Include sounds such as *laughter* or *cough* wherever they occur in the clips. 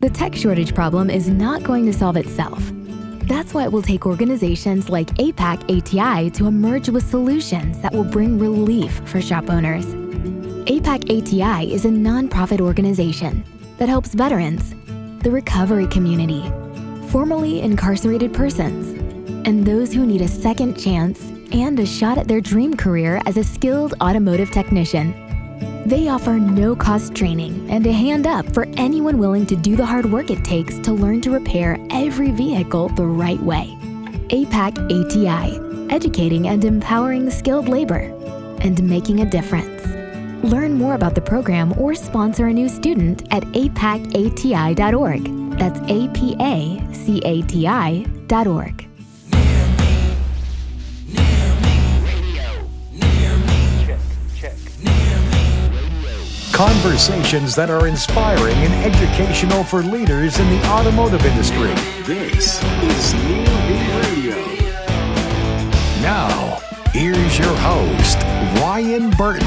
The tech shortage problem is not going to solve itself. That's why it will take organizations like APAC ATI to emerge with solutions that will bring relief for shop owners. APAC ATI is a nonprofit organization that helps veterans, the recovery community, formerly incarcerated persons, and those who need a second chance and a shot at their dream career as a skilled automotive technician. They offer no cost training and a hand up for anyone willing to do the hard work it takes to learn to repair every vehicle the right way. APAC ATI, educating and empowering skilled labor and making a difference. Learn more about the program or sponsor a new student at apacati.org. That's A P A C A T I.org. Conversations that are inspiring and educational for leaders in the automotive industry. This is Near Me Radio. Now, here's your host, Ryan Burton.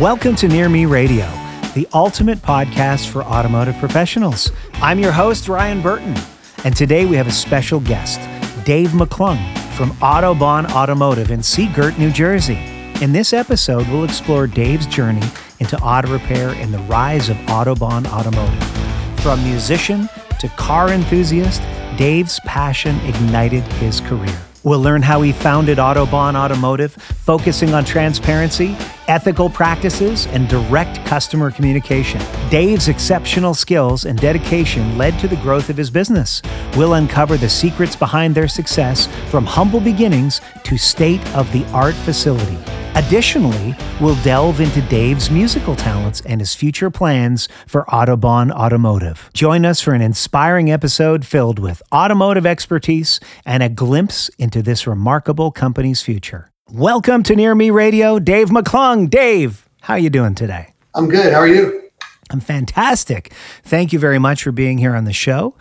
Welcome to Near Me Radio, the ultimate podcast for automotive professionals. I'm your host, Ryan Burton, and today we have a special guest, Dave McClung from Autobahn Automotive in Seagirt, New Jersey. In this episode, we'll explore Dave's journey into auto repair and the rise of Autobahn Automotive. From musician to car enthusiast, Dave's passion ignited his career. We'll learn how he founded Autobahn Automotive, focusing on transparency, ethical practices, and direct customer communication. Dave's exceptional skills and dedication led to the growth of his business. We'll uncover the secrets behind their success from humble beginnings to state of the art facility. Additionally, we'll delve into Dave's musical talents and his future plans for Autobahn Automotive. Join us for an inspiring episode filled with automotive expertise and a glimpse into this remarkable company's future. Welcome to Near Me Radio, Dave McClung. Dave, how are you doing today? I'm good. How are you? I'm fantastic. Thank you very much for being here on the show.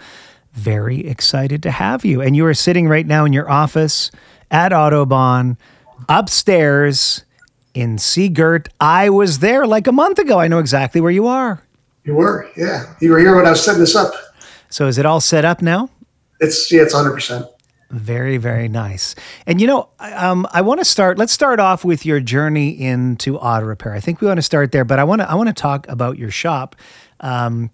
Very excited to have you. And you are sitting right now in your office at Autobahn, upstairs in Seagirt. I was there like a month ago. I know exactly where you are. You were, yeah. You were here when I was setting this up. So is it all set up now? It's yeah, it's 100. percent Very, very nice. And you know, um, I want to start. Let's start off with your journey into auto repair. I think we want to start there, but I want to I want to talk about your shop. Um,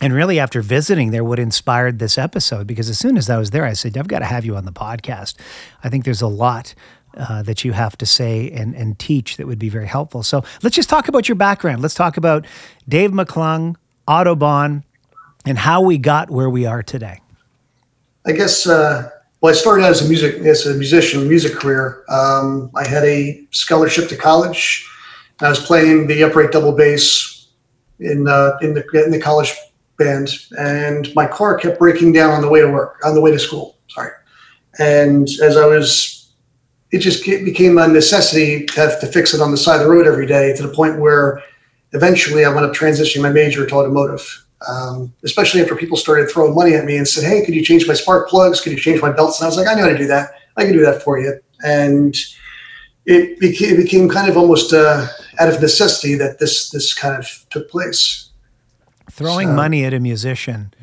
and really, after visiting there, what inspired this episode? Because as soon as I was there, I said, I've got to have you on the podcast. I think there's a lot uh, that you have to say and, and teach that would be very helpful. So let's just talk about your background. Let's talk about Dave McClung, Autobahn, and how we got where we are today. I guess. Uh, well, I started out as a music as a musician, music career. Um, I had a scholarship to college. I was playing the upright double bass in uh, in the in the college band, and my car kept breaking down on the way to work, on the way to school. Sorry, and as I was it just became a necessity to have to fix it on the side of the road every day to the point where eventually I wound up transitioning my major to automotive. Um, especially after people started throwing money at me and said, "Hey, could you change my spark plugs? Could you change my belts?" And I was like, "I know how to do that. I can do that for you." And it became, it became kind of almost uh, out of necessity that this this kind of took place. Throwing So- money at a musician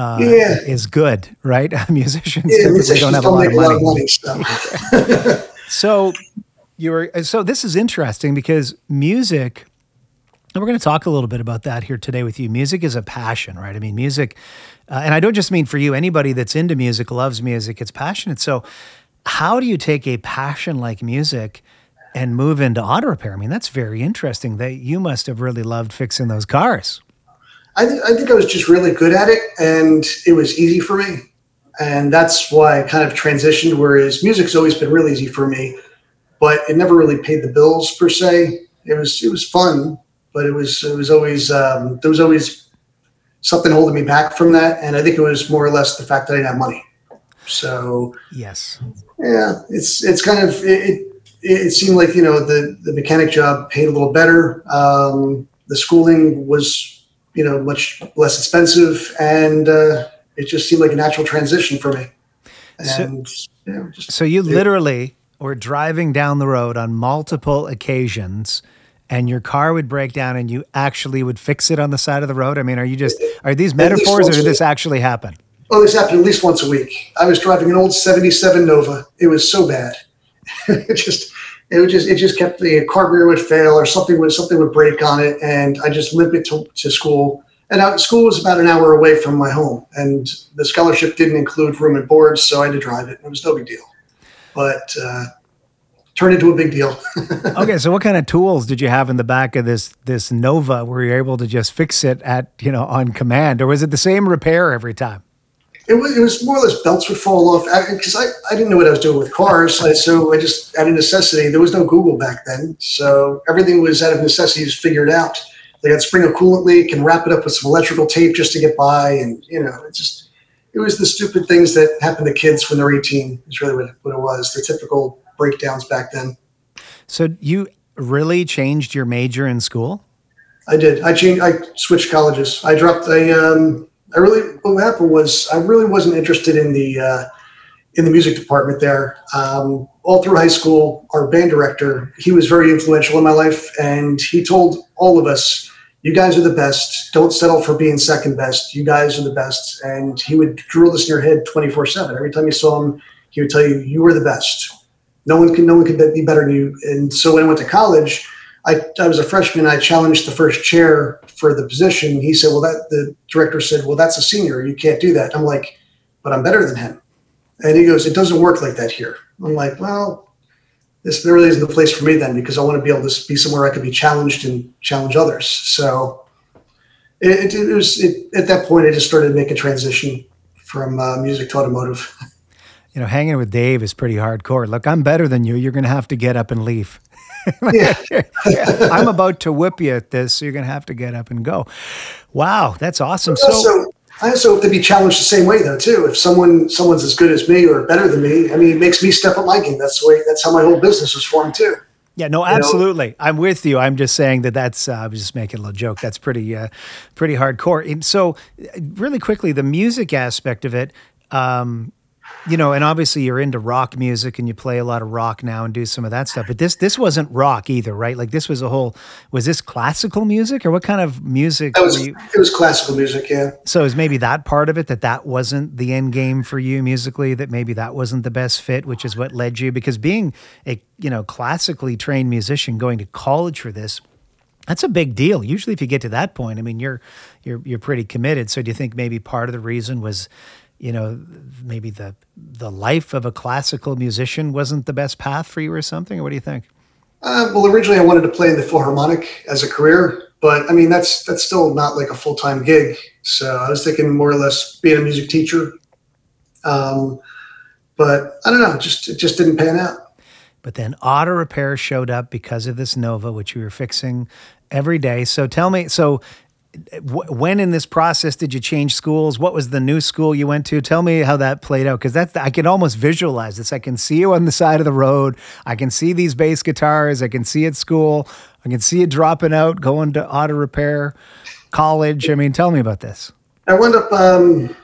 uh, Yeah. is good, right? *laughs* Musicians Yeah, typically musicians don't have a lot of make money. so. *laughs* So you were so this is interesting because music and we're going to talk a little bit about that here today with you. Music is a passion, right? I mean, music, uh, and I don't just mean for you. Anybody that's into music loves music. It's passionate. So, how do you take a passion like music and move into auto repair? I mean, that's very interesting. That you must have really loved fixing those cars. I, th- I think I was just really good at it and it was easy for me. And that's why I kind of transitioned, whereas music's always been really easy for me, but it never really paid the bills per se. It was it was fun, but it was it was always um, there was always something holding me back from that. And I think it was more or less the fact that I didn't have money. So Yes. yeah, it's it's kind of it. It, it seemed like you know the the mechanic job paid a little better. Um, the schooling was you know much less expensive, and uh, it just seemed like a natural transition for me. So- you know, just So you literally were driving down the road on multiple occasions and your car would break down and you actually would fix it on the side of the road? I mean, are you just are these metaphors or did this actually happen? Oh, this happened at least once a week. I was driving an old '77 Nova. It was so bad. *laughs* it just it would just it just kept the carburetor would fail or something would something would break on it, and I just limp it to, to school. And I, school was about an hour away from my home, and the scholarship didn't include room and board, so I had to drive it. And it was no big deal, but uh, turned into a big deal. *laughs* okay, so what kind of tools did you have in the back of this this Nova? Were you able to just fix it at you know on command, or was it the same repair every time? It was, it was more or less belts would fall off because I, I, I, didn't know what I was doing with cars. so I just, out of necessity, there was no Google back then. So everything was out of necessity, just figured out. They had spring a coolant leak and wrap it up with some electrical tape just to get by. And, you know, it just, it was the stupid things that happen to kids when they're 18 is really what, what it was. The typical breakdowns back then. So you really changed your major in school? I did. I changed, I switched colleges. I dropped a, um, I really what happened was I really wasn't interested in the uh, in the music department there. Um, all through high school, our band director he was very influential in my life, and he told all of us, "You guys are the best. Don't settle for being second best. You guys are the best." And he would drill this in your head twenty four seven. Every time you saw him, he would tell you, "You were the best. No one can no one can be better than you." And so when I went to college I, I was a freshman. I challenged the first chair for the position. He said, "Well, that the director said, well, that's a senior. You can't do that." I'm like, "But I'm better than him." And he goes, "It doesn't work like that here." I'm like, "Well, this really isn't the place for me then, because I want to be able to be somewhere I can be challenged and challenge others." So it, it, it was it, at that point I just started making transition from uh, music to automotive. *laughs* You know, hanging with Dave is pretty hardcore. Look, I'm better than you. You're going to have to get up and leave. Yeah. *laughs* I'm about to whip you at this, so you're going to have to get up and go. Wow, that's awesome. So, also, I also hope to be challenged the same way though too. If someone someone's as good as me or better than me, I mean, it makes me step up my game. That's the way. That's how my whole business was formed too. Yeah, no, absolutely. You know? I'm with you. I'm just saying that that's. Uh, I was just making a little joke. That's pretty, uh, pretty hardcore. And so, really quickly, the music aspect of it. Um, you know, and obviously you're into rock music and you play a lot of rock now and do some of that stuff. But this this wasn't rock either, right? Like this was a whole was this classical music or what kind of music? That was, you, it was classical music, yeah. So is maybe that part of it that that wasn't the end game for you musically that maybe that wasn't the best fit, which is what led you because being a, you know, classically trained musician going to college for this that's a big deal. Usually if you get to that point, I mean, you're you're you're pretty committed. So do you think maybe part of the reason was you know maybe the the life of a classical musician wasn't the best path for you or something? Or what do you think? Uh, well originally i wanted to play in the philharmonic as a career but i mean that's that's still not like a full-time gig. So i was thinking more or less being a music teacher. Um, but i don't know just it just didn't pan out. But then auto repair showed up because of this nova which you were fixing every day. So tell me so when in this process did you change schools? What was the new school you went to? Tell me how that played out because that's I can almost visualize this. I can see you on the side of the road. I can see these bass guitars. I can see at school. I can see you dropping out, going to auto repair, college. I mean, tell me about this. I wound up. Um,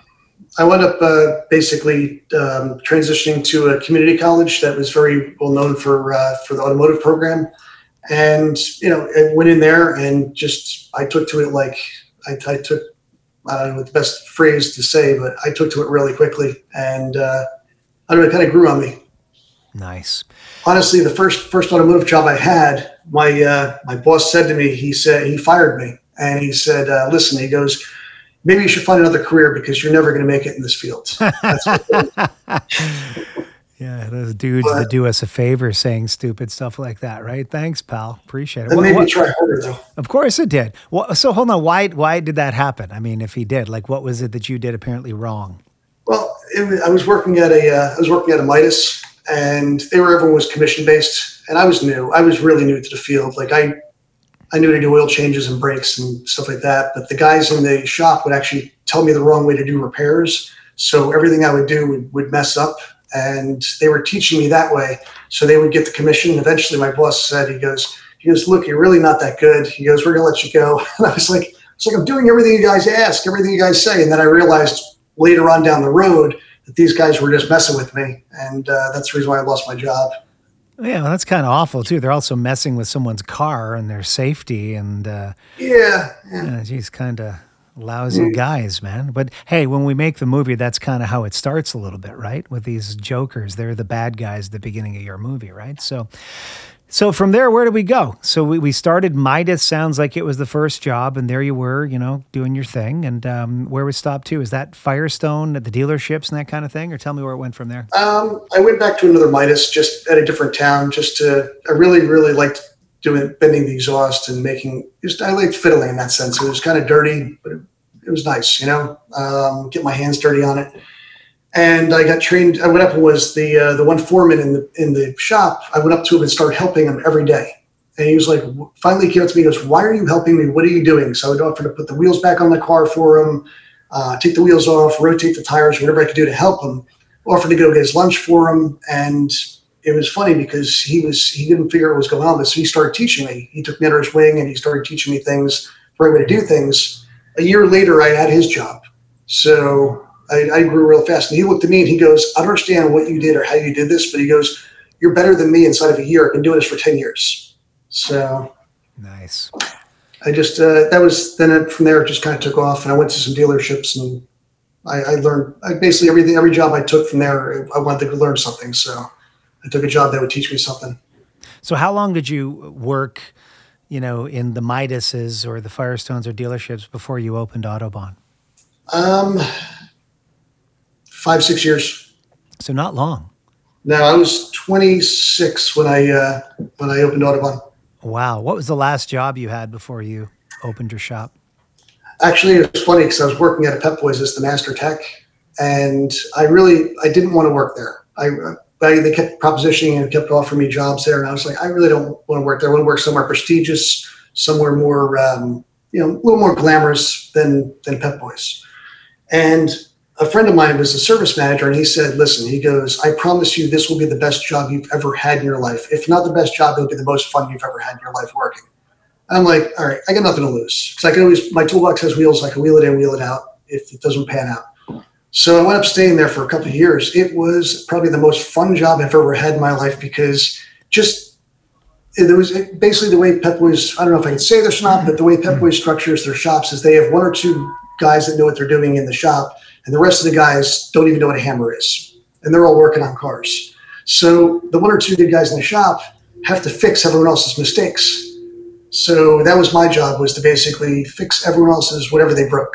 I wound up uh, basically um, transitioning to a community college that was very well known for uh, for the automotive program and you know I went in there and just I took to it like I, I, took I don't know what the best phrase to say, but I took to it really quickly, and uh, I don't know, it kind of grew on me. Nice. Honestly, the first first automotive job I had, my uh, my boss said to me, he said he fired me, and he said, uh, "Listen," he goes, "Maybe you should find another career because you're never going to make it in this field." *laughs* *laughs* Yeah, those dudes but, that do us a favor saying stupid stuff like that, right? Thanks, pal. Appreciate it. It made me try harder, though. Of course it did. Well, so hold on. Why why did that happen? I mean, if he did, like, what was it that you did apparently wrong? Well, it, I was working at a uh, I was working at a Midas, and they were everyone was commission based, and I was new. I was really new to the field. Like I I knew to do oil changes and brakes and stuff like that, but the guys in the shop would actually tell me the wrong way to do repairs. So everything I would do would, would mess up and they were teaching me that way. So they would get the commission. And eventually, my boss said, "He goes, he goes, look, you're really not that good." He goes, "We're gonna let you go." *laughs* And I was like, "It's like I'm doing everything you guys ask, everything you guys say." And then I realized later on down the road that these guys were just messing with me, and uh, that's the reason why I lost my job. Yeah, well, that's kind of awful too. They're also messing with someone's car and their safety, and uh, Yeah, yeah. yeah, geez, kind of lousy guys, man. But hey, when we make the movie, that's kind of how it starts a little bit, right? With these jokers, they're the bad guys at the beginning of your movie, right? So, so from there, where do we go? So we, we started Midas. Sounds like it was the first job, and there you were, you know, doing your thing. And um, where we stopped too is that Firestone at the dealerships and that kind of thing, or tell me where it went from there. Um, I went back to another Midas, just at a different town. Just to, I really, really liked doing bending the exhaust and making. Just I liked fiddling in that sense. It was kind of dirty, but it, it was nice, you know. Um, get my hands dirty on it, and I got trained. I went up and was the uh, the one foreman in the in the shop. I went up to him and started helping him every day. And he was like, finally came up to me. He goes, "Why are you helping me? What are you doing?" So I would offer to put the wheels back on the car for him, uh, take the wheels off, rotate the tires, whatever I could do to help him. Offered to go get his lunch for him, and it was funny because he was he didn't figure out what was going on, but so he started teaching me. He took me under his wing and he started teaching me things, the right way to do things. A year later, I had his job, so I, I grew real fast. And he looked at me and he goes, "I don't understand what you did or how you did this, but he goes, you're better than me inside of a year. I've been doing this for ten years." So Nice. I just uh, that was then it, from there it just kind of took off, and I went to some dealerships and I, I learned I basically everything every job I took from there I wanted to learn something, so I took a job that would teach me something. So how long did you work, you know, in the Midases or the Firestones or dealerships before you opened Autobahn? Um, five six years. So not long. Now I was 26 when I uh, when I opened Autobahn. Wow. What was the last job you had before you opened your shop? Actually, it was funny because I was working at a Pep Boys as the master tech, and I really I didn't want to work there. I, I they kept propositioning and kept offering me jobs there, and I was like, I really don't want to work there. I want to work somewhere prestigious, somewhere more um, you know a little more glamorous than than Pep Boys. And a friend of mine was a service manager, and he said, "Listen," he goes, "I promise you, this will be the best job you've ever had in your life. If not the best job, it'll be the most fun you've ever had in your life working." I'm like, all right, I got nothing to lose because I can always my toolbox has wheels. I can wheel it in, wheel it out if it doesn't pan out. So I went up staying there for a couple of years. It was probably the most fun job I've ever had in my life because just there was basically the way Pep Boys. I don't know if I can say this or not, but the way Pep Boys structures their shops is they have one or two guys that know what they're doing in the shop, and the rest of the guys don't even know what a hammer is, and they're all working on cars. So the one or two good guys in the shop have to fix everyone else's mistakes. So that was my job was to basically fix everyone else's whatever they broke.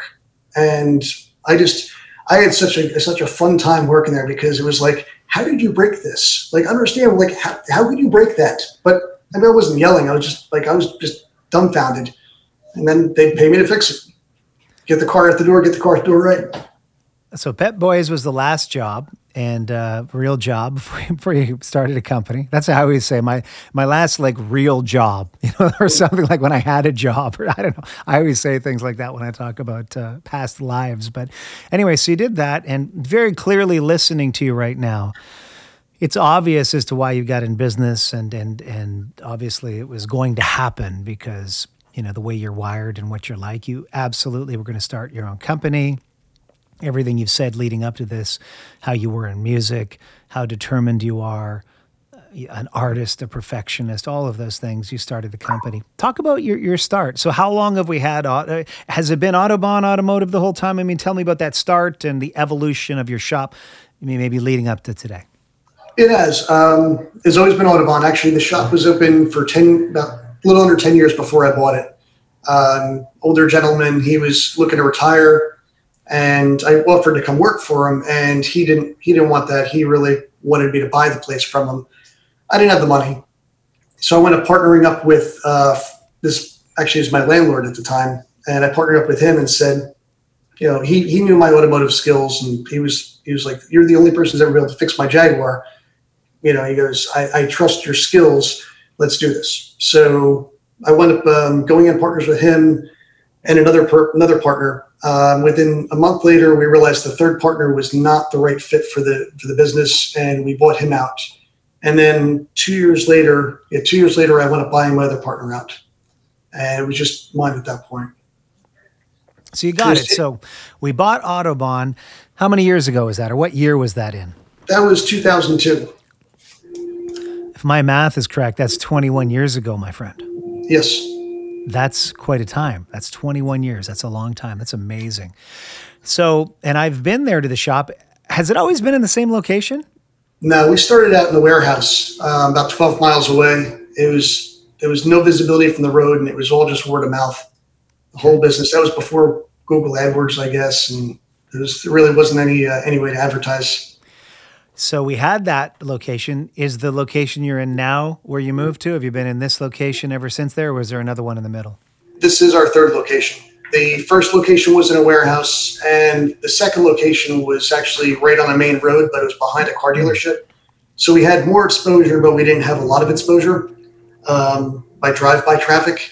And I just I had such a such a fun time working there because it was like, how did you break this? Like understand like how, how could you break that? But I mean I wasn't yelling. I was just like I was just dumbfounded. And then they'd pay me to fix it. Get the car at the door, get the car at the door right. So Pep Boys was the last job and uh, real job *laughs* before you, before you started a company. That's how I always say my my last like real job, *laughs* you know, or something like when I had a job, *laughs* or I don't know. I always say things like that when I talk about uh, past lives. But anyway, so you did that, and very clearly listening to you right now, it's obvious as to why you got in business, and and and obviously it was going to happen because you know the way you're wired and what you're like. You absolutely were going to start your own company everything you've said leading up to this, how you were in music, how determined you are, uh, an artist, a perfectionist, all of those things. You started the company. Talk about your, your start. So, how long have we had? Uh, has it been Autobahn Automotive the whole time? I mean, tell me about that start and the evolution of your shop, I mean, maybe leading up to today. It has. Um, it's always been Autobahn. Actually, the shop was open for 10, about a little under 10 years before I bought it. Um, older gentleman, he was looking to retire and I offered to come work for him, and he didn't. He didn't want that. He really wanted me to buy the place from him. I didn't have the money, so I went up partnering up with uh, this. Actually, is my landlord at the time, and I partnered up with him and said, you know, he he knew my automotive skills, and he was he was like, "You're the only person who's ever been able to fix my Jaguar." You know, he goes, "I, I trust your skills. Let's do this." So I wound up um, going in partners with him and another per- another partner um, within a month later, we realized the third partner was not the right fit for the for the business, and we bought him out. And then two years later, yeah, two years later, I went up buying my other partner out, and it was just mine at that point. So you got it. So we bought Autobahn. How many years ago was that, or what year was that in? That was 2002. If my math is correct, that's 21 years ago, my friend. Yes. That's quite a time. That's 21 years. That's a long time. That's amazing. So, and I've been there to the shop. Has it always been in the same location? No, we started out in the warehouse, um, about 12 miles away. It was there was no visibility from the road, and it was all just word of mouth. The whole business. That was before Google AdWords, I guess, and there, was, there really wasn't any uh, any way to advertise. So we had that location. Is the location you're in now where you moved to? Have you been in this location ever since there, or was there another one in the middle? This is our third location. The first location was in a warehouse, and the second location was actually right on a main road, but it was behind a car dealership. So we had more exposure, but we didn't have a lot of exposure um, by drive-by traffic.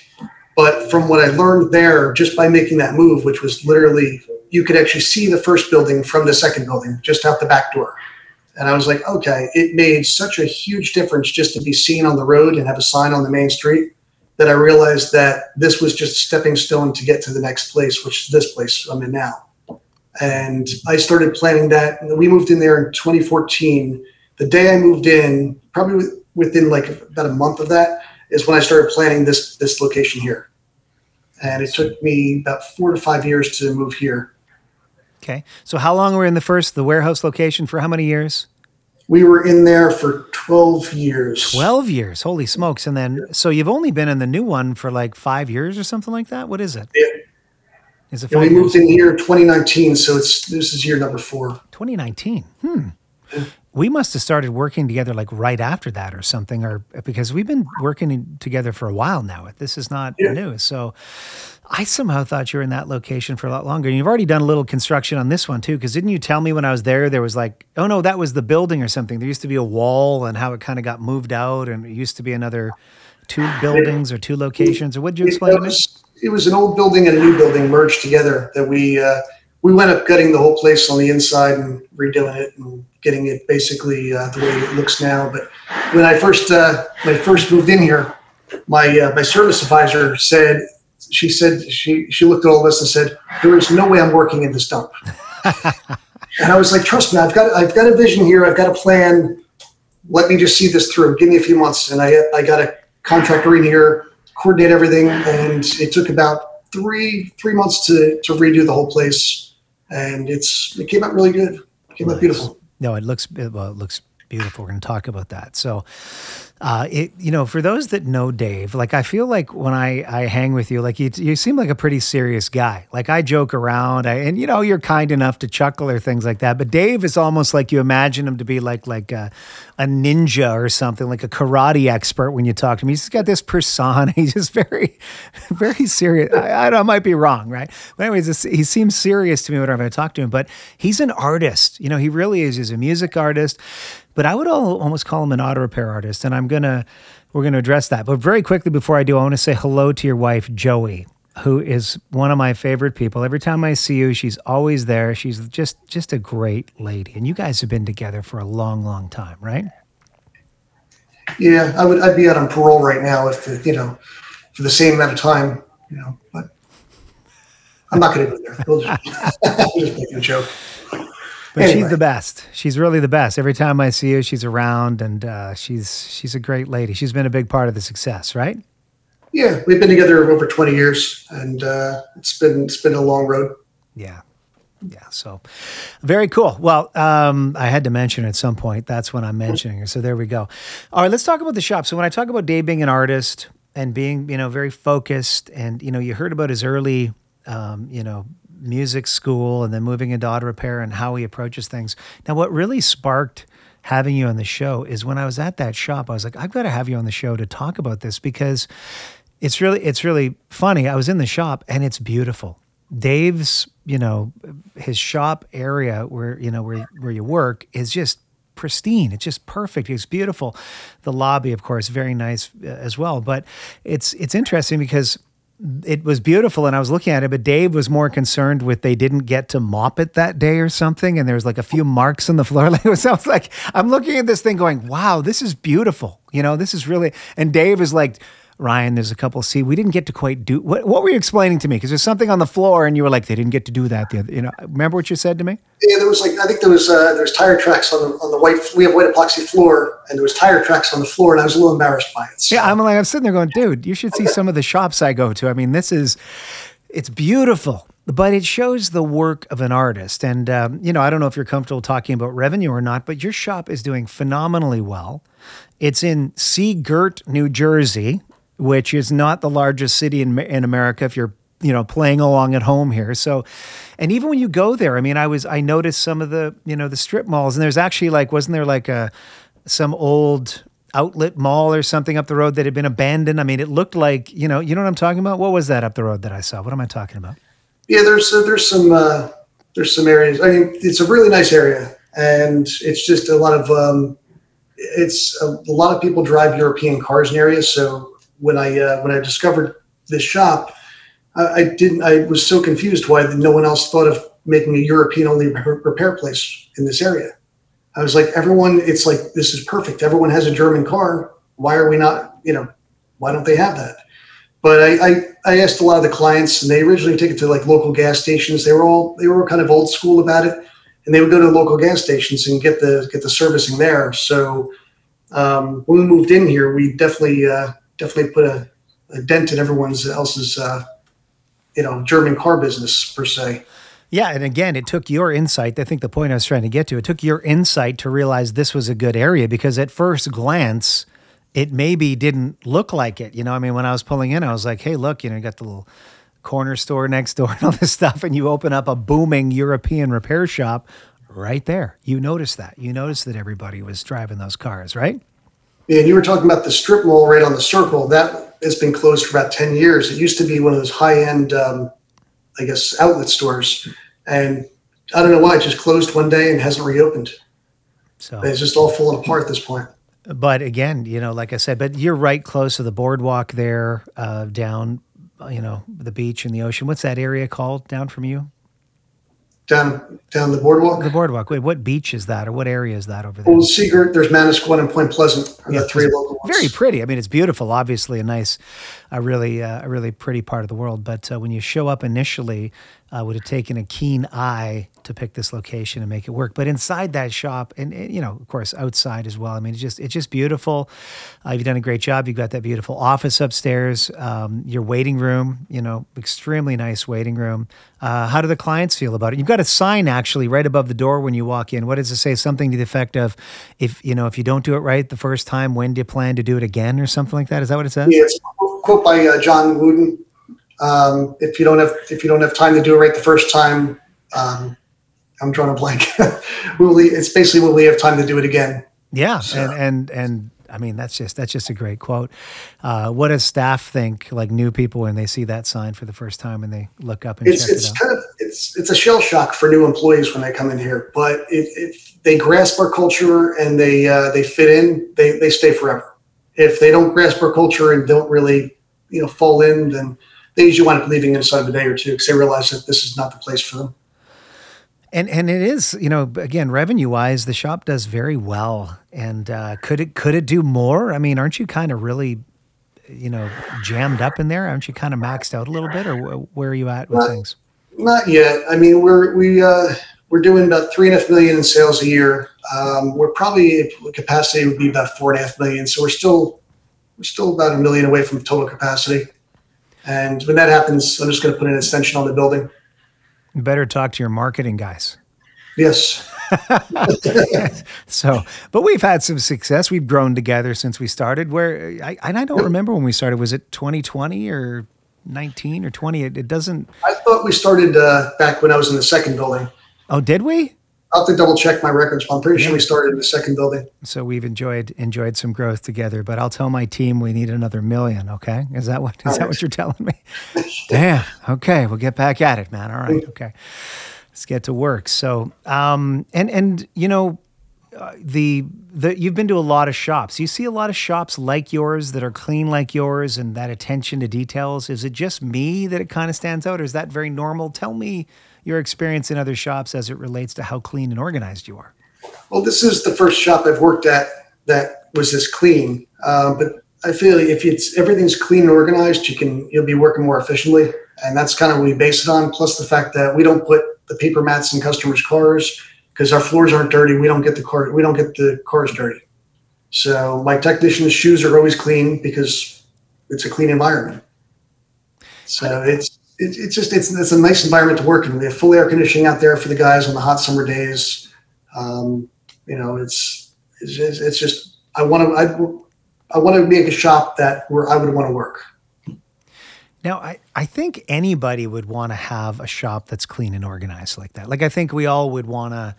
But from what I learned there, just by making that move, which was literally, you could actually see the first building from the second building just out the back door. And I was like, okay, it made such a huge difference just to be seen on the road and have a sign on the main street that I realized that this was just a stepping stone to get to the next place, which is this place I'm in now. And I started planning that. We moved in there in 2014. The day I moved in, probably within like about a month of that, is when I started planning this this location here. And it took me about four to five years to move here. Okay. So how long were we in the first, the warehouse location for how many years? We were in there for 12 years. 12 years. Holy smokes. And then, so you've only been in the new one for like five years or something like that? What is it? Yeah. Is it And we moved years? in here in 2019, so it's this is year number four. 2019. Hmm. We must have started working together like right after that or something, or because we've been working together for a while now. This is not Yeah. new. So I somehow thought you were in that location for a lot longer. And you've already done a little construction on this one too. Because didn't you tell me when I was there, there was like, oh no, that was the building or something. There used to be a wall and how it kind of got moved out. And it used to be another two buildings or two locations. Or what did you explain me? was, it was an old building and a new building merged together that we uh, we went up gutting the whole place on the inside and redoing it and getting it basically uh, the way it looks now. But when I first uh, when I first moved in here, my uh, my service advisor said she said she she looked at all this and said there is no way I'm working in this dump. *laughs* and I was like, trust me, I've got I've got a vision here. I've got a plan. Let me just see this through. Give me a few months, and I I got a contractor in here, coordinate everything, and it took about three three months to to redo the whole place, and it's it came out really good. It came out beautiful. No, it looks well. It looks beautiful. We're going to talk about that. So, uh, it you know, for those that know Dave, like I feel like when I I hang with you, like you you seem like a pretty serious guy. Like I joke around, I, and you know, you're kind enough to chuckle or things like that. But Dave is almost like you imagine him to be like like a, a ninja or something, like a karate expert when you talk to him. he's got this persona. *laughs* He's just very very serious. I, I, don't- I might be wrong, right? But anyways, he seems serious to me whenever I talk to him. But he's an artist. You know, he really is. He's a music artist. But I would al- almost call him an auto repair artist. And I'm gonna we're gonna address that. But very quickly before I do, I want to say hello to your wife, Joey. Who is one of my favorite people? Every time I see you, she's always there. She's just just a great lady, and you guys have been together for a long, long time, right? Yeah, I would I'd be out on parole right now if you know for the same amount of time, you know. But I'm not going to go there. We'll just, *laughs* just making a joke. But she's the best. She's really the best. Every time I see her, she's around, and uh, she's she's a great lady. She's been a big part of the success, right? Yeah, we've been together over 20 years, and uh, it's been it's been a long road. Yeah. Yeah. So very cool. Well, um, I had to mention at some point. That's when I'm mentioning her. So there we go. All right, let's talk about the shop. So when I talk about Dave being an artist and being, you know, very focused, and you know, you heard about his early, um, you know, music school and then moving into auto repair and how he approaches things. Now, what really sparked having you on the show is when I was at that shop, I was like, I've got to have you on the show to talk about this because it's really it's really funny. I was in the shop and it's beautiful. Dave's, you know, his shop area where you know where where you work is just pristine. It's just perfect. It's beautiful. The lobby, of course, very nice uh, as well. But it's it's interesting because it was beautiful and I was looking at it, but Dave was more concerned with they didn't get to mop it that day or something. And there was like a few marks on the floor. *laughs* Like it sounds like I'm looking at this thing going, wow, this is beautiful. You know, this is really, and Dave is like Ryan, there's a couple. See, we didn't get to quite do what. What were you explaining to me? Because there's something on the floor, and you were like, they didn't get to do that. The other, you know, remember what you said to me? Yeah, there was like I think there was uh, there was tire tracks on the on the white. We have white epoxy floor, and there was tire tracks on the floor, and I was a little embarrassed by it. So. Yeah, I'm like, I'm sitting there going, dude, you should see some of the shops I go to. I mean, this is, it's beautiful, but it shows the work of an artist. And um, you know, I don't know if you're comfortable talking about revenue or not, but your shop is doing phenomenally well. It's in Sea New Jersey, which is not the largest city in in America. If you're you know playing along at home here. So and even when you go there i mean i was i noticed some of the you know the strip malls and there's actually like wasn't there like a some old outlet mall or something up the road that had been abandoned? I mean it looked like you know you know what i'm talking about? What was that up the road that i saw? What am i talking about? Yeah there's uh, there's some uh, there's some areas. I mean it's a really nice area and it's just a lot of um, it's a, a lot of people drive european cars in areas so when i uh, when i discovered this shop I, I didn't. I was so confused why no one else thought of making a European only repair place in this area. I was like, everyone, it's like this is perfect. Everyone has a German car. Why are we not? You know, why don't they have that? But I, I, I asked a lot of the clients, and they originally take it to like local gas stations. They were all they were kind of old school about it, and they would go to local gas stations and get the get the servicing there. So um, when we moved in here, we definitely uh, definitely put a, a dent in everyone's else's uh, you know German car business per se. Yeah, and again, it took your insight. I think the point I was trying to get to. It took your insight to realize this was a good area because at first glance, it maybe didn't look like it. You know, I mean, when I was pulling in, I was like, "Hey, look, you know, you got the little corner store next door and all this *laughs* stuff, and you open up a booming European repair shop right there. You noticed that. You noticed that everybody was driving those cars, right? Yeah, and you were talking about the strip mall right on the circle. That has been closed for about 10 years. It used to be one of those high end, um, I guess, outlet stores. And I don't know why it just closed one day and hasn't reopened. So it's just all falling apart at this point. But again, you know, like I said, but you're right close to the boardwalk there, uh, down, you know, the beach and the ocean. What's that area called down from you? Down down the boardwalk. The boardwalk. Wait, what beach is that, or what area is that over there? Well, Seagirt. There's Manasquan and Point Pleasant are yeah, the three local ones. Very pretty. I mean, it's beautiful. Obviously, a nice, a really, uh, a really pretty part of the world. But uh, when you show up initially, uh, would have taken a keen eye to pick this location and make it work. But inside that shop, and, you know, of course, outside as well. I mean, it's just it's just beautiful. Uh, you've done a great job. You've got that beautiful office upstairs. Um, your waiting room, you know, extremely nice waiting room. Uh, how do the clients feel about it? You've got a sign actually right above the door when you walk in. What does it say? Something to the effect of, if you know, if you don't do it right the first time, when do you plan to do it again, or something like that? Is that what it says? Yeah, it's a quote by uh, John Wooden. Um, if you don't have if you don't have time to do it right the first time, um, I'm drawing a blank. *laughs* will we, it's basically will we have time to do it again? Yeah, so. and and and I mean that's just that's just a great quote. Uh, what does staff think? Like new people when they see that sign for the first time and they look up and it's, check it's it out. kind of it's it's a shell shock for new employees when they come in here, but if they grasp our culture and they uh, they fit in, they they stay forever. If they don't grasp our culture and don't really you know fall in, then they usually wind up leaving inside of a day or two because they realize that this is not the place for them. And and it is, you know, again, revenue wise, the shop does very well. And uh, could it could it do more? I mean, aren't you kind of really, you know, jammed up in there? Aren't you kind of maxed out a little bit, or where are you at with not, things? Not yet. I mean, we're we uh, we're doing about three and a half million in sales a year. Um, we're probably capacity would be about four and a half million. So we're still we're still about a million away from total capacity. And when that happens, I'm just going to put an extension on the building. Better talk to your marketing guys. Yes. *laughs* so, but we've had some success. We've grown together since we started. Where I and I don't remember when we started. Was it 2020 or 19 or 20? It, it doesn't. I thought we started uh, back when I was in the second building. Oh, did we? I'll have to double check my records, but I'm pretty sure we started in the second building. So we've enjoyed enjoyed some growth together. But I'll tell my team we need another million. Okay, is that what is All that right. what you're telling me? *laughs* Damn. Okay, we'll get back at it, man. All right. Okay, let's get to work. So, um, and and you know, uh, the the you've been to a lot of shops. You see a lot of shops like yours that are clean like yours, and that attention to details. Is it just me that it kind of stands out, or is that very normal? Tell me your experience in other shops as it relates to how clean and organized you are. Well, this is the first shop I've worked at that was this clean. Um, but I feel if it's everything's clean and organized, you can you'll be working more efficiently, and that's kind of what we base it on. Plus the fact that we don't put the paper mats in customers' cars because our floors aren't dirty. We don't get the car we don't get the cars dirty. So my technician's shoes are always clean because it's a clean environment. So it's it's, it's just it's it's a nice environment to work in. We have full air conditioning out there for the guys on the hot summer days. Um, you know, it's it's just, it's just I want to I I want to make a shop that where I would want to work. Now, I, I think anybody would want to have a shop that's clean and organized like that. Like, I think we all would want to,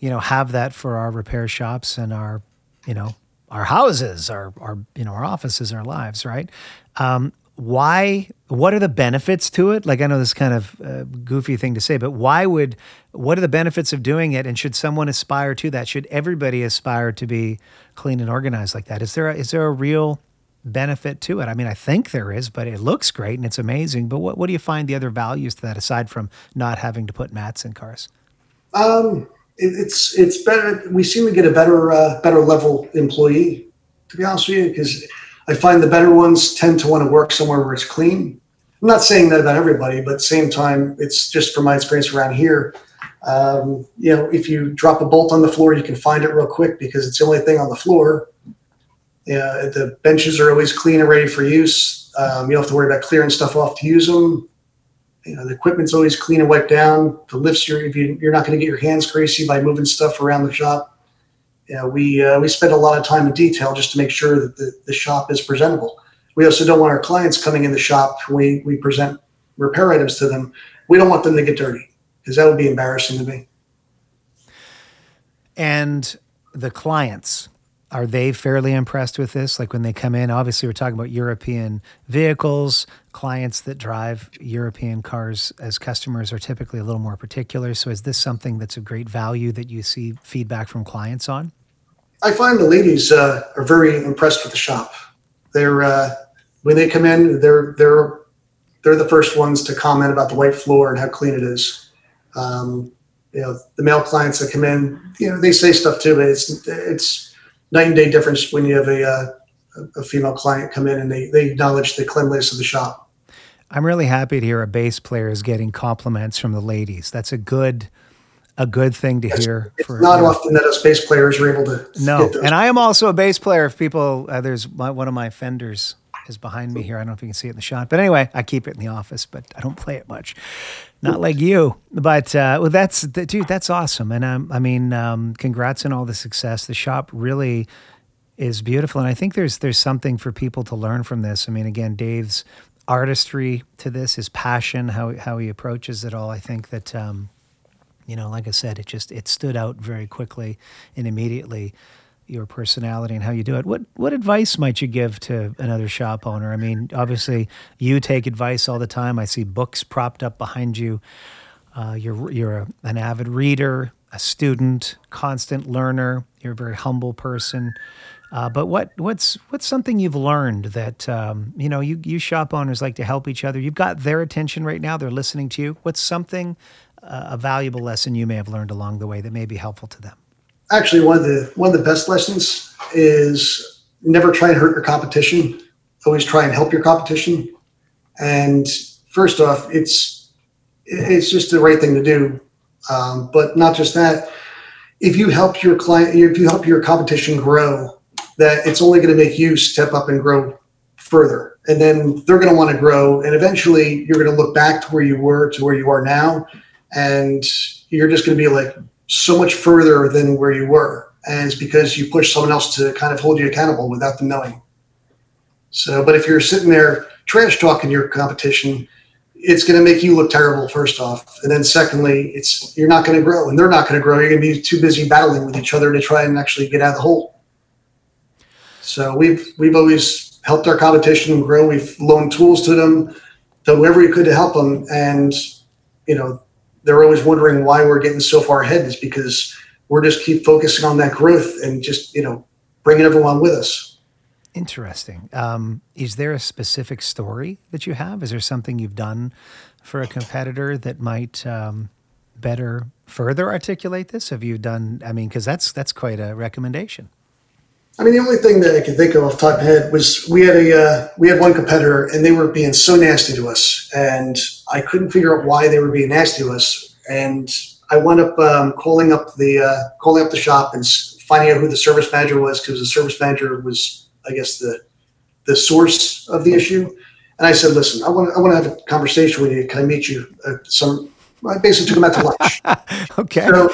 you know, have that for our repair shops and our, you know, our houses, our, our you know, our offices, our lives, right? Um, why what are the benefits to it? Like i know this is kind of a goofy thing to say but why would what are the benefits of doing it? And should someone aspire to that? Should everybody aspire to be clean and organized like that? Is there a, is there a real benefit to it? I mean i think there is but it looks great and it's amazing but what, what do you find the other values to that aside from not having to put mats in cars? Um it, it's it's better we seem to get a better uh, better level employee to be honest with you because I find the better ones tend to want to work somewhere where it's clean. I'm not saying that about everybody, but same time, it's just from my experience around here. Um, you know, if you drop a bolt on the floor, you can find it real quick because it's the only thing on the floor. Yeah, the benches are always clean and ready for use. Um, you don't have to worry about clearing stuff off to use them. You know, the equipment's always clean and wiped down. The lifts, you're, you're not going to get your hands greasy by moving stuff around the shop you know, we uh, we spend a lot of time in detail just to make sure that the, the shop is presentable. We also don't want our clients coming in the shop. We we present repair items to them. We don't want them to get dirty because that would be embarrassing to me. And the clients, are they fairly impressed with this? Like when they come in, obviously we're talking about European vehicles. Clients that drive European cars as customers are typically a little more particular. So is this something that's of great value that you see feedback from clients on? I find the ladies uh, are very impressed with the shop. They're uh, when they come in, they're they're they're the first ones to comment about the white floor and how clean it is. Um, you know, the male clients that come in, you know, they say stuff too, but it's it's night and day difference when you have a uh, a female client come in and they they acknowledge the cleanliness of the shop. I'm really happy to hear a bass player is getting compliments from the ladies. That's a good a good thing to hear. It's for, not often that us bass players are able to. No, and I am also a bass player. If people, uh, there's my, one of my Fenders is behind me here. I don't know if you can see it in the shot, but anyway, I keep it in the office, but I don't play it much. Not like you, but uh, well, that's dude, that's awesome. And um, I mean, um, congrats on all the success. The shop really is beautiful, and I think there's there's something for people to learn from this. I mean, again, Dave's artistry to this, his passion, how how he approaches it all. I think that. Um, you know, like I said, it just it stood out very quickly and immediately your personality and how you do it. What what advice might you give to another shop owner? I mean, obviously you take advice all the time. I see books propped up behind you. Uh, you're you're a, an avid reader, a student, constant learner. You're a very humble person. Uh, but what what's what's something you've learned that um, you know you you shop owners like to help each other. You've got their attention right now. They're listening to you. What's something a valuable lesson you may have learned along the way that may be helpful to them? Actually, one of the one of the best lessons is never try and hurt your competition. Always try and help your competition. And first off, it's it's just the right thing to do. Um, but not just that. If you help your client, if you help your competition grow, that it's only going to make you step up and grow further. And then they're going to want to grow. And eventually you're going to look back to where you were to where you are now and you're just going to be like so much further than where you were. And it's because you push someone else to kind of hold you accountable without them knowing. So, but if you're sitting there trash talking your competition, it's going to make you look terrible first off, and then secondly, it's you're not going to grow, and they're not going to grow. You're going to be too busy battling with each other to try and actually get out of the hole. So we've we've always helped our competition grow. We've loaned tools to them, done whatever we could to help them, and you know they're always wondering why we're getting so far ahead is because we're just keep focusing on that growth and just you know bringing everyone with us. Interesting. Um, is there a specific story that you have? Is there something you've done for a competitor that might um, better further articulate this? Have you done i mean because that's that's quite a recommendation I mean, the only thing that I can think of off the top of my head was we had a uh, we had one competitor, and they were being so nasty to us, and I couldn't figure out why they were being nasty to us, and I wound up um, calling up the uh, calling up the shop and finding out who the service manager was because the service manager was, I guess, the the source of the issue. And I said, "Listen, I want I want to have a conversation with you. Can I meet you at some?" I basically took him out to lunch. *laughs* Okay. So,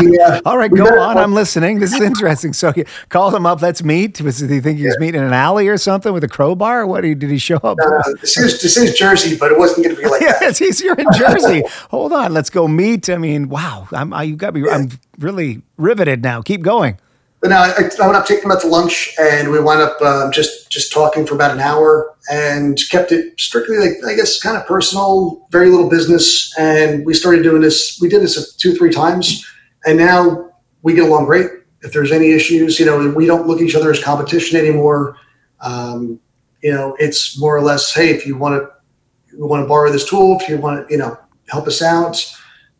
yeah, *laughs* All right, go on. I'm listening. This is interesting. So you called him up. Let's meet. Was did he think he was meeting in an alley or something with a crowbar? Or what did he, show up? Uh, this is this is Jersey, but it wasn't going to be like *laughs* that. yes, here in Jersey. Hold on, let's go meet. I mean, wow, I'm I, you got me. I'm really riveted now. Keep going. But no, I, I went up, taking him out to lunch, and we wound up um, just just talking for about an hour, and kept it strictly like I guess kind of personal, very little business. And we started doing this. We did this two, three times, and now we get along great. If there's any issues, you know, we don't look at each other as competition anymore. Um, you know, it's more or less, hey, if you want to, you want to borrow this tool, if you want to, you know, help us out,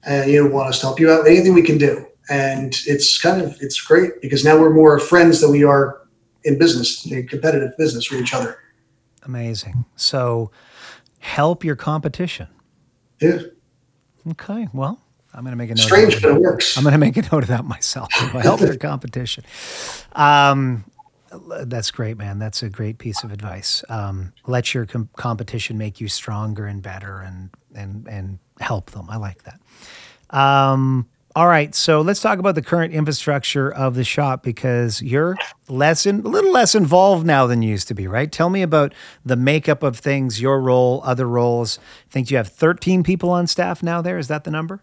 and you want us to help you out, anything we can do and it's kind of it's great because now we're more friends than we are in business in competitive business with each other Amazing. So, help your competition. yeah Okay. Well, I'm going to make a note. of strange that. but it works I'm going to make a note of that myself. Help your *laughs* competition. Um, that's great, man. That's a great piece of advice. Um, let your com- competition make you stronger and better, and and and help them. I like that. Um, all right, so let's talk about the current infrastructure of the shop because you're less in, a little less involved now than you used to be, right? Tell me about the makeup of things, your role, other roles. I think you have 13 people on staff now. There is that the number?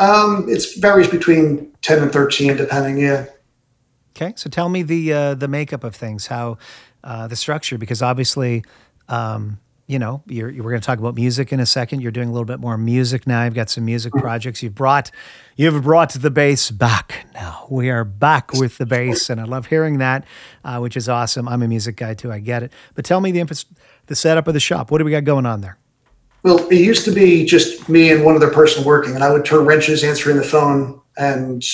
um it varies between 10 and 13 depending yeah Okay, so tell me the uh, the makeup of things, how uh, the structure, because obviously, um, you know, you're, we're going to talk about music in a second. You're doing a little bit more music now. You've got some music projects. You've brought you've brought the bass back now. We are back with the bass, and I love hearing that, uh, which is awesome. I'm a music guy too. I get it. But tell me the infra- the setup of the shop. What do we got going on there? well it used to be just me and one other person working and i would turn wrenches answering the phone and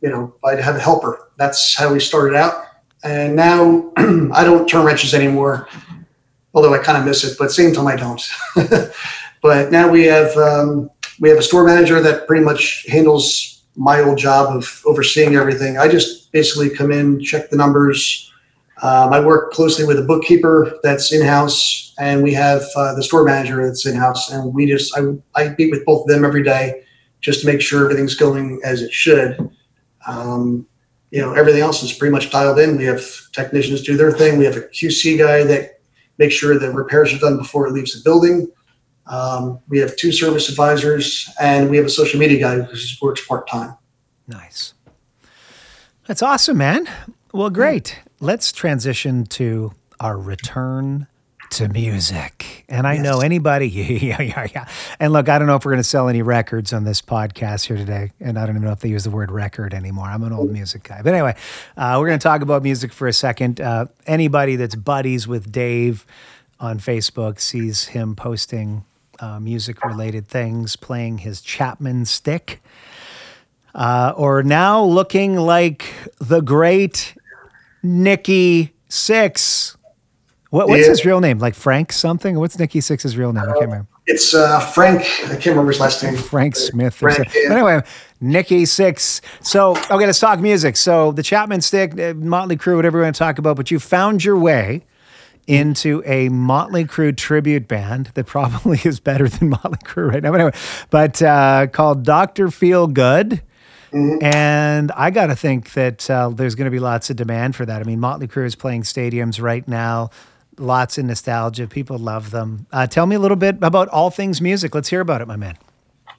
you know i'd have a helper that's how we started out and now *clears throat* i don't turn wrenches anymore although i kind of miss it but same time i don't *laughs* but now we have um, we have a store manager that pretty much handles my old job of overseeing everything i just basically come in check the numbers um, I work closely with a bookkeeper that's in house, and we have uh, the store manager that's in house, and we just I, I meet with both of them every day just to make sure everything's going as it should. Um, you know, everything else is pretty much dialed in. We have technicians do their thing. We have a QC guy that makes sure that repairs are done before it leaves the building. Um, we have two service advisors, and we have a social media guy who works part time. Nice. That's awesome, man. Well, great. Let's transition to our return to music. And I know anybody, *laughs* yeah, yeah, yeah. And look, I don't know if we're going to sell any records on this podcast here today. And I don't even know if they use the word record anymore. I'm an old music guy. But anyway, uh, we're going to talk about music for a second. Uh, anybody that's buddies with Dave on Facebook sees him posting uh, music related things, playing his Chapman stick uh, or now looking like the great Nikki Sixx. What, what's Yeah. his real name? Like Frank something? What's Nikki Sixx's real name? I can't remember. It's uh, Frank. I can't remember his last name. Frank Smith. Frank, something. yeah. Anyway, Nikki Sixx. So, okay, let's talk music. So, the Chapman Stick, uh, Motley Crue, whatever we want to talk about, but you found your way into a Motley Crue tribute band that probably *laughs* is better than Motley Crue right now. But anyway, but uh, called Doctor Feel Good. And I got to think that uh, there's going to be lots of demand for that. I mean, Motley Crue is playing stadiums right now. Lots of nostalgia. People love them. Uh, tell me a little bit about all things music. Let's hear about it, my man.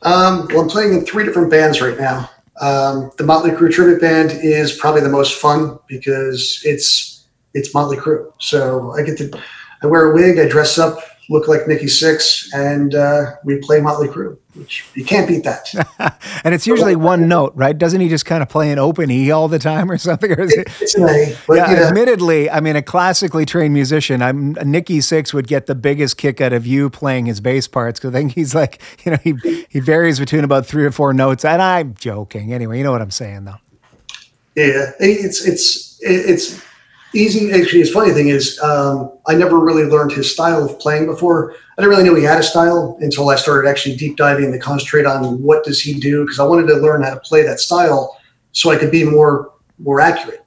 Um, well, I'm playing in three different bands right now. Um, the Motley Crue tribute band is probably the most fun because it's it's Motley Crue. So I get to I wear a wig, I dress up, look like Nikki Sixx, and uh, we play Motley Crue, which you can't beat that. *laughs* And it's usually one note, right? Doesn't he just kind of play an open E all the time or something? Or is it? it's an A, but Yeah, know, admittedly, I mean, a classically trained musician, I'm Nikki Sixx would get the biggest kick out of you playing his bass parts because I think he's like, *laughs* you know, he he varies between about three or four notes. And I'm joking, anyway. You know what I'm saying, though. Yeah, it's it's it's easy. Actually, the funny thing is, um, I never really learned his style of playing before. I didn't really know he had a style until I started actually deep diving to concentrate on what does he do because I wanted to learn how to play that style so I could be more more accurate.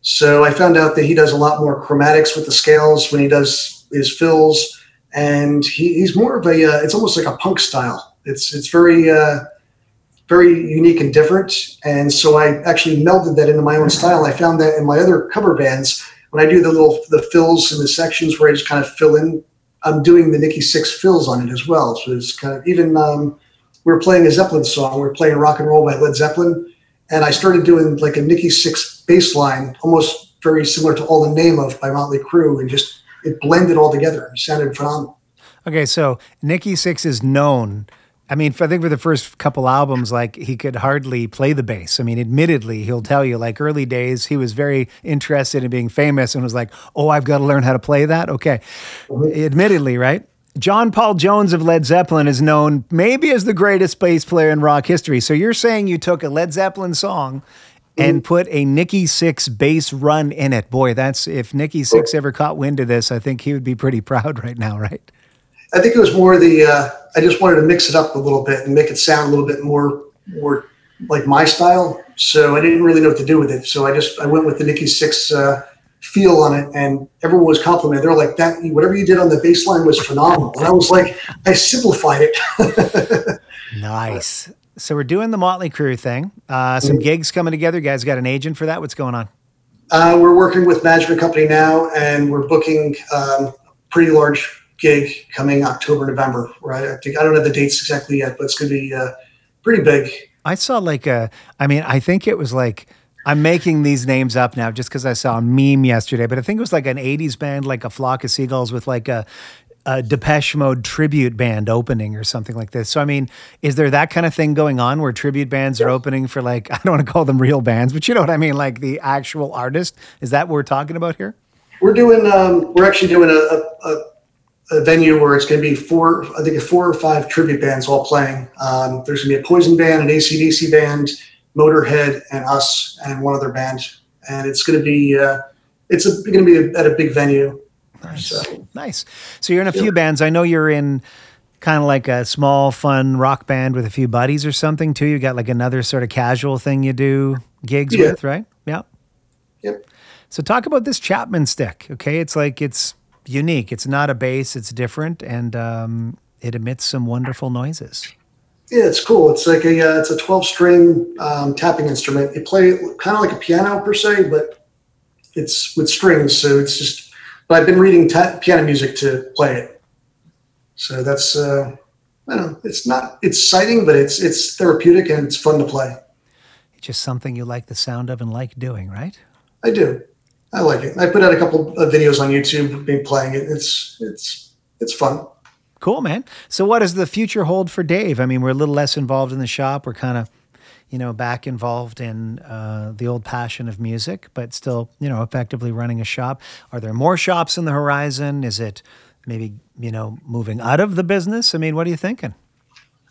So I found out that he does a lot more chromatics with the scales when he does his fills, and he, he's more of a. Uh, it's almost like a punk style. It's it's very uh, very unique and different. And so I actually melded that into my own style. I found that in my other cover bands when I do the little the fills and the sections where I just kind of fill in. I'm doing the Nikki Sixx fills on it as well. So it's kind of even um, we are playing a Zeppelin song. We are playing Rock and Roll by Led Zeppelin, and I started doing like a Nikki Sixx bass line, almost very similar to All the Name of by Motley Crue, and just it blended all together. It sounded phenomenal. Okay, so Nikki Sixx is known I mean, I think for the first couple albums, like he could hardly play the bass. I mean, admittedly, he'll tell you, like early days, he was very interested in being famous and was like, "Oh, I've got to learn how to play that." Okay, mm-hmm. admittedly, right? John Paul Jones of Led Zeppelin is known maybe as the greatest bass player in rock history. So you're saying you took a Led Zeppelin song and mm-hmm. put a Nikki Sixx bass run in it. Boy, that's if Nikki Sixx ever caught wind of this, I think he would be pretty *laughs* proud right now, right? I think it was more the uh, I just wanted to mix it up a little bit and make it sound a little bit more more like my style. So I didn't really know what to do with it. So I just I went with the Nikki Sixx uh, feel on it, and everyone was complimenting. They're like that whatever you did on the bass line was phenomenal, and I was like I simplified it. *laughs* nice. So we're doing the Motley Crue thing. Uh, some mm-hmm. gigs coming together. You guys got an agent for that? What's going on? Uh, we're working with management company now, and we're booking um, pretty large gig coming October, November, right? I think I don't know the dates exactly yet, but it's going to be uh, pretty big. I saw like a, I mean, I think it was like, I'm making these names up now just because I saw a meme yesterday, but I think it was like an 80s band, like a flock of seagulls with like a, a Depeche Mode tribute band opening or something like this. So, I mean, is there that kind of thing going on where tribute bands are opening for like, *laughs* I don't want to call them real bands, but you know what I mean? Like the actual artist? Is that what we're talking about here? We're doing, um, we're actually doing a, a, a a venue where it's going to be four, I think, four or five tribute bands all playing. Um, there's going to be a Poison band, an ACDC band, Motorhead, and us, and one other band. And it's going to be, uh, it's going to be at a big venue. Nice. So, nice. So you're in a few bands. I know you're in kind of like a small, fun rock band with a few buddies or something too. You got like another sort of casual thing you do gigs yeah. with, right? Yeah. Yep. So talk about this Chapman stick. Okay, it's like it's unique. It's not a bass; it's different, and um, it emits some wonderful noises. Yeah, it's cool. It's like a uh, it's a twelve string um, tapping instrument. You play kind of like a piano per se, but it's with strings. So it's just. But I've been reading ta- piano music to play it. So that's uh, I don't know. It's not it's exciting, but it's it's therapeutic and it's fun to play. It's just something you like the sound of and like doing, right? I do. I like it. I put out a couple of videos on YouTube, me playing it. It's it's it's fun. Cool, man. So, what does the future hold for Dave? I mean, we're a little less involved in the shop. We're kind of, you know, back involved in uh, the old passion of music, but still, you know, effectively running a shop. Are there more shops in the horizon? Is it maybe, you know, moving out of the business? I mean, what are you thinking?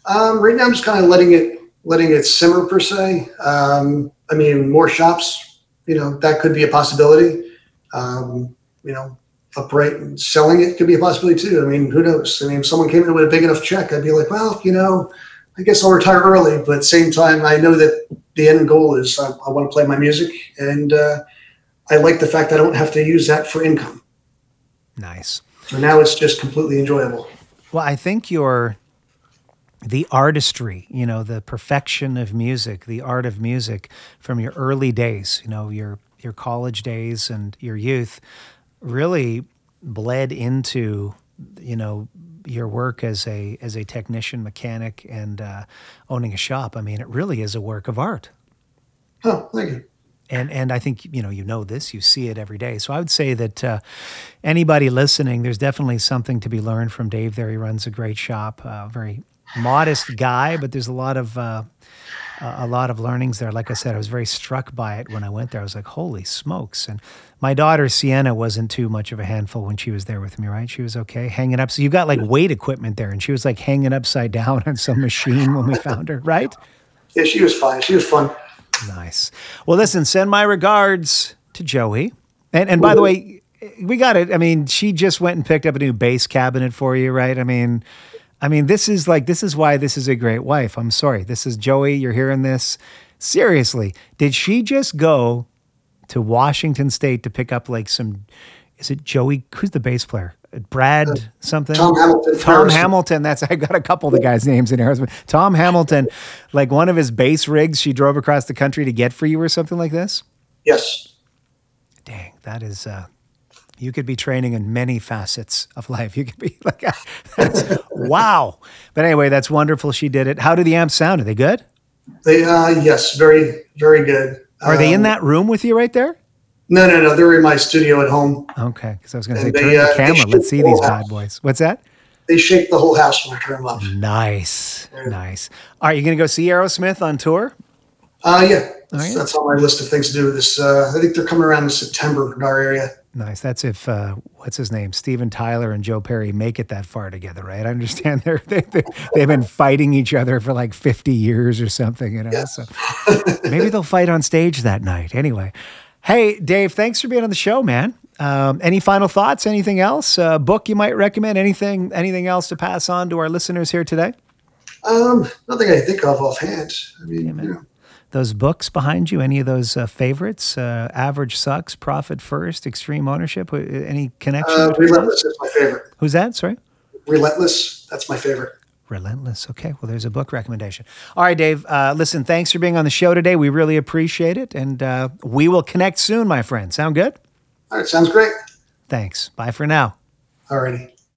Um, right now, I'm just kind of letting it letting it simmer per se. Um, I mean, more shops you know that could be a possibility. Um, you know, upright and selling it could be a possibility too. I mean, who knows? I mean, if someone came in with a big enough check, I'd be like, well, you know, I guess I'll retire early. But at the same time, I know that the end goal is I, I want to play my music, and uh, I like the fact I don't have to use that for income. Nice. So now it's just completely enjoyable. Well, I think your the artistry, you know, the perfection of music, the art of music from your early days, you know, your your college days and your youth really bled into, you know, your work as a as a technician, mechanic, and uh, owning a shop. I mean, it really is a work of art. Oh, thank you. And and I think you know you know this, you see it every day. So I would say that uh, anybody listening, there's definitely something to be learned from Dave. There, he runs a great shop, uh, very modest guy, but there's a lot of uh, a lot of learnings there. Like I said, I was very struck by it when I went there. I was like, "Holy smokes!" And my daughter Sienna wasn't too much of a handful when she was there with me. Right? She was okay hanging up. So you got like weight equipment there, and she was like hanging upside down on some machine when we *laughs* found her. Right? Yeah, she was fine. She was fun. Nice. Well, listen, send my regards to Joey. And and by the way, we got it. I mean, she just went and picked up a new bass cabinet for you, right? I mean, I mean, this is like this is why this is a great wife. I'm sorry. This is Joey, you're hearing this. Seriously, did she just go to Washington State to pick up like some is it Joey? Who's the bass player? Brad something? Tom Hamilton. Tom. Hamilton. That's I got a couple of the guys' names in Aerosmith. Tom Hamilton, like one of his bass rigs she drove across the country to get for you or something like this. Yes. Dang, that is uh you could be training in many facets of life. You could be *laughs* like wow. But anyway, that's wonderful she did it. How do the amps sound? Are they good? They uh yes, very very good. Are they in Um, that room with you right there? No, no, no. They're in my studio at home. Okay, because I was going to say they, turn the uh, camera. Let's see the these bad boys. What's that? They shake the whole house when I turn them up. Nice, nice. All right, you going to go see Aerosmith on tour? Uh yeah. That's, yeah. that's on my list of things to do this. Uh, I think they're coming around in September in our area. Nice. That's if uh, what's his name, Steven Tyler and Joe Perry make it that far together, right? I understand *laughs* they're they, they, they've been fighting each other for like fifty years or something, you know. Yes. So maybe they'll fight on stage that night. Anyway, hey Dave, thanks for being on the show, man. Um, any final thoughts? Anything else? Uh, book you might recommend? Anything? Anything else to pass on to our listeners here today? Um, nothing I think of offhand. I mean, you know, Those books behind you? Any of those uh, favorites? Uh, Average sucks. Profit first. Extreme ownership. Uh, Any connection? uh, between those? Relentless is my favorite. Who's that? Sorry. Relentless. That's my favorite. Relentless. Okay. Well, there's a book recommendation. All right, Dave. Uh, listen, thanks for being on the show today. We really appreciate it. And uh, we will connect soon, my friend. Sound good? All right, sounds great. Thanks. Bye for now. Alrighty.